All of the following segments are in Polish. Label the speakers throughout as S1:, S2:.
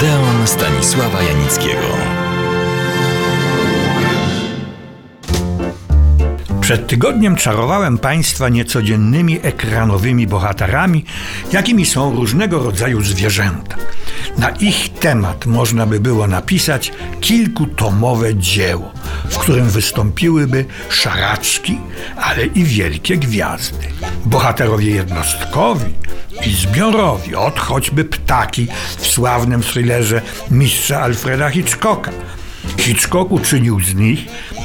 S1: Odeon Stanisława Janickiego.
S2: Przed tygodniem czarowałem Państwa niecodziennymi ekranowymi bohaterami, jakimi są różnego rodzaju zwierzęta. Na ich temat można by było napisać kilkutomowe dzieło, w którym wystąpiłyby szaraczki, ale i wielkie gwiazdy. Bohaterowie jednostkowi i zbiorowi, od choćby ptaki w sławnym thrillerze mistrza Alfreda Hitchcocka. Hitchcock uczynił z nich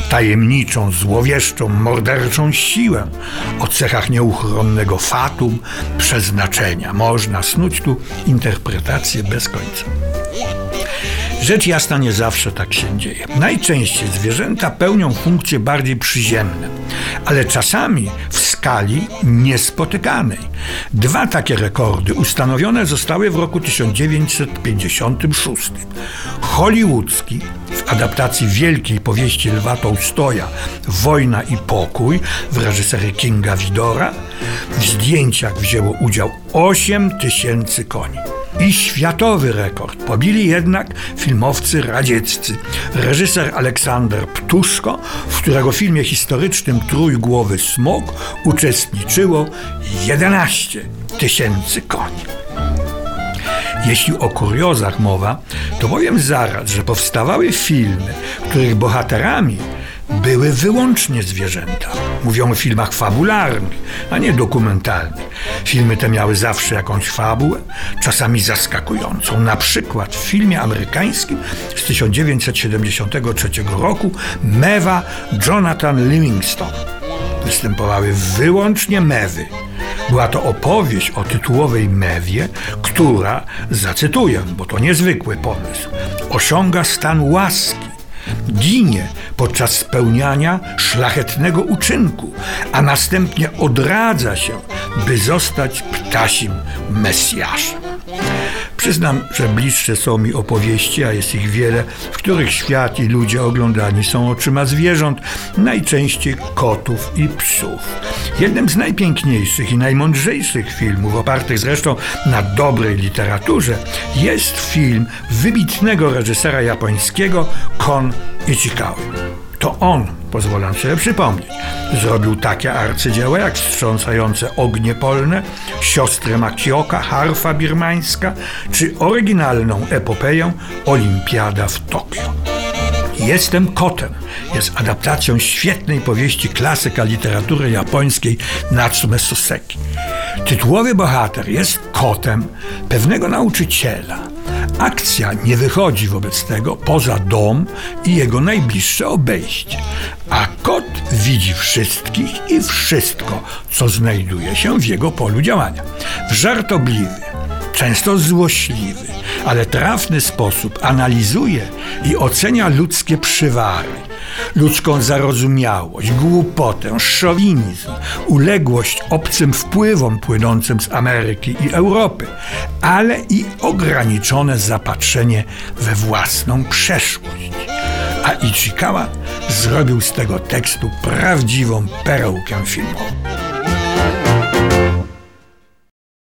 S2: tajemniczą, złowieszczą, morderczą siłę o cechach nieuchronnego fatum, przeznaczenia. Można snuć tu interpretację bez końca. Rzecz jasna nie zawsze tak się dzieje. Najczęściej zwierzęta pełnią funkcje bardziej przyziemne, ale czasami w skali niespotykanej. Dwa takie rekordy ustanowione zostały w roku 1956. Hollywoodzki w adaptacji wielkiej powieści Lwa Tołstoja Wojna i pokój w reżyserii Kinga Widora w zdjęciach wzięło udział 8 tysięcy koni. I światowy rekord pobili jednak filmowcy radzieccy. Reżyser Aleksander Ptuszko, w którego filmie historycznym Trójgłowy Smok uczestniczyło 11 tysięcy koni. Jeśli o kuriozach mowa, to powiem zaraz, że powstawały filmy, których bohaterami były wyłącznie zwierzęta. Mówią o filmach fabularnych, a nie dokumentalnych. Filmy te miały zawsze jakąś fabułę, czasami zaskakującą. Na przykład w filmie amerykańskim z 1973 roku Mewa Jonathan Livingston występowały wyłącznie mewy. Była to opowieść o tytułowej mewie, która, zacytuję, bo to niezwykły pomysł, osiąga stan łaski, ginie podczas spełniania szlachetnego uczynku, a następnie odradza się, by zostać ptasim Mesjaszem. Przyznam, że bliższe są mi opowieści, a jest ich wiele, w których świat i ludzie oglądani są oczyma zwierząt, najczęściej kotów i psów. Jednym z najpiękniejszych i najmądrzejszych filmów, opartych zresztą na dobrej literaturze, jest film wybitnego reżysera japońskiego Kon Ichikawa. To on, pozwolę sobie przypomnieć, zrobił takie arcydzieła jak Wstrząsające ognie polne, Siostry Makioka, Harfa birmańska, czy oryginalną epopeję Olimpiada w Tokio. Jestem kotem jest adaptacją świetnej powieści klasyka literatury japońskiej Natsume Soseki. Tytułowy bohater jest kotem pewnego nauczyciela – Akcja nie wychodzi wobec tego poza dom i jego najbliższe obejście, a kot widzi wszystkich i wszystko, co znajduje się w jego polu działania. W żartobliwy, często złośliwy, ale trafny sposób analizuje i ocenia ludzkie przywary ludzką zarozumiałość, głupotę, szowinizm, uległość obcym wpływom płynącym z Ameryki i Europy, ale i ograniczone zapatrzenie we własną przeszłość. A Ichikawa zrobił z tego tekstu prawdziwą perełkę filmową.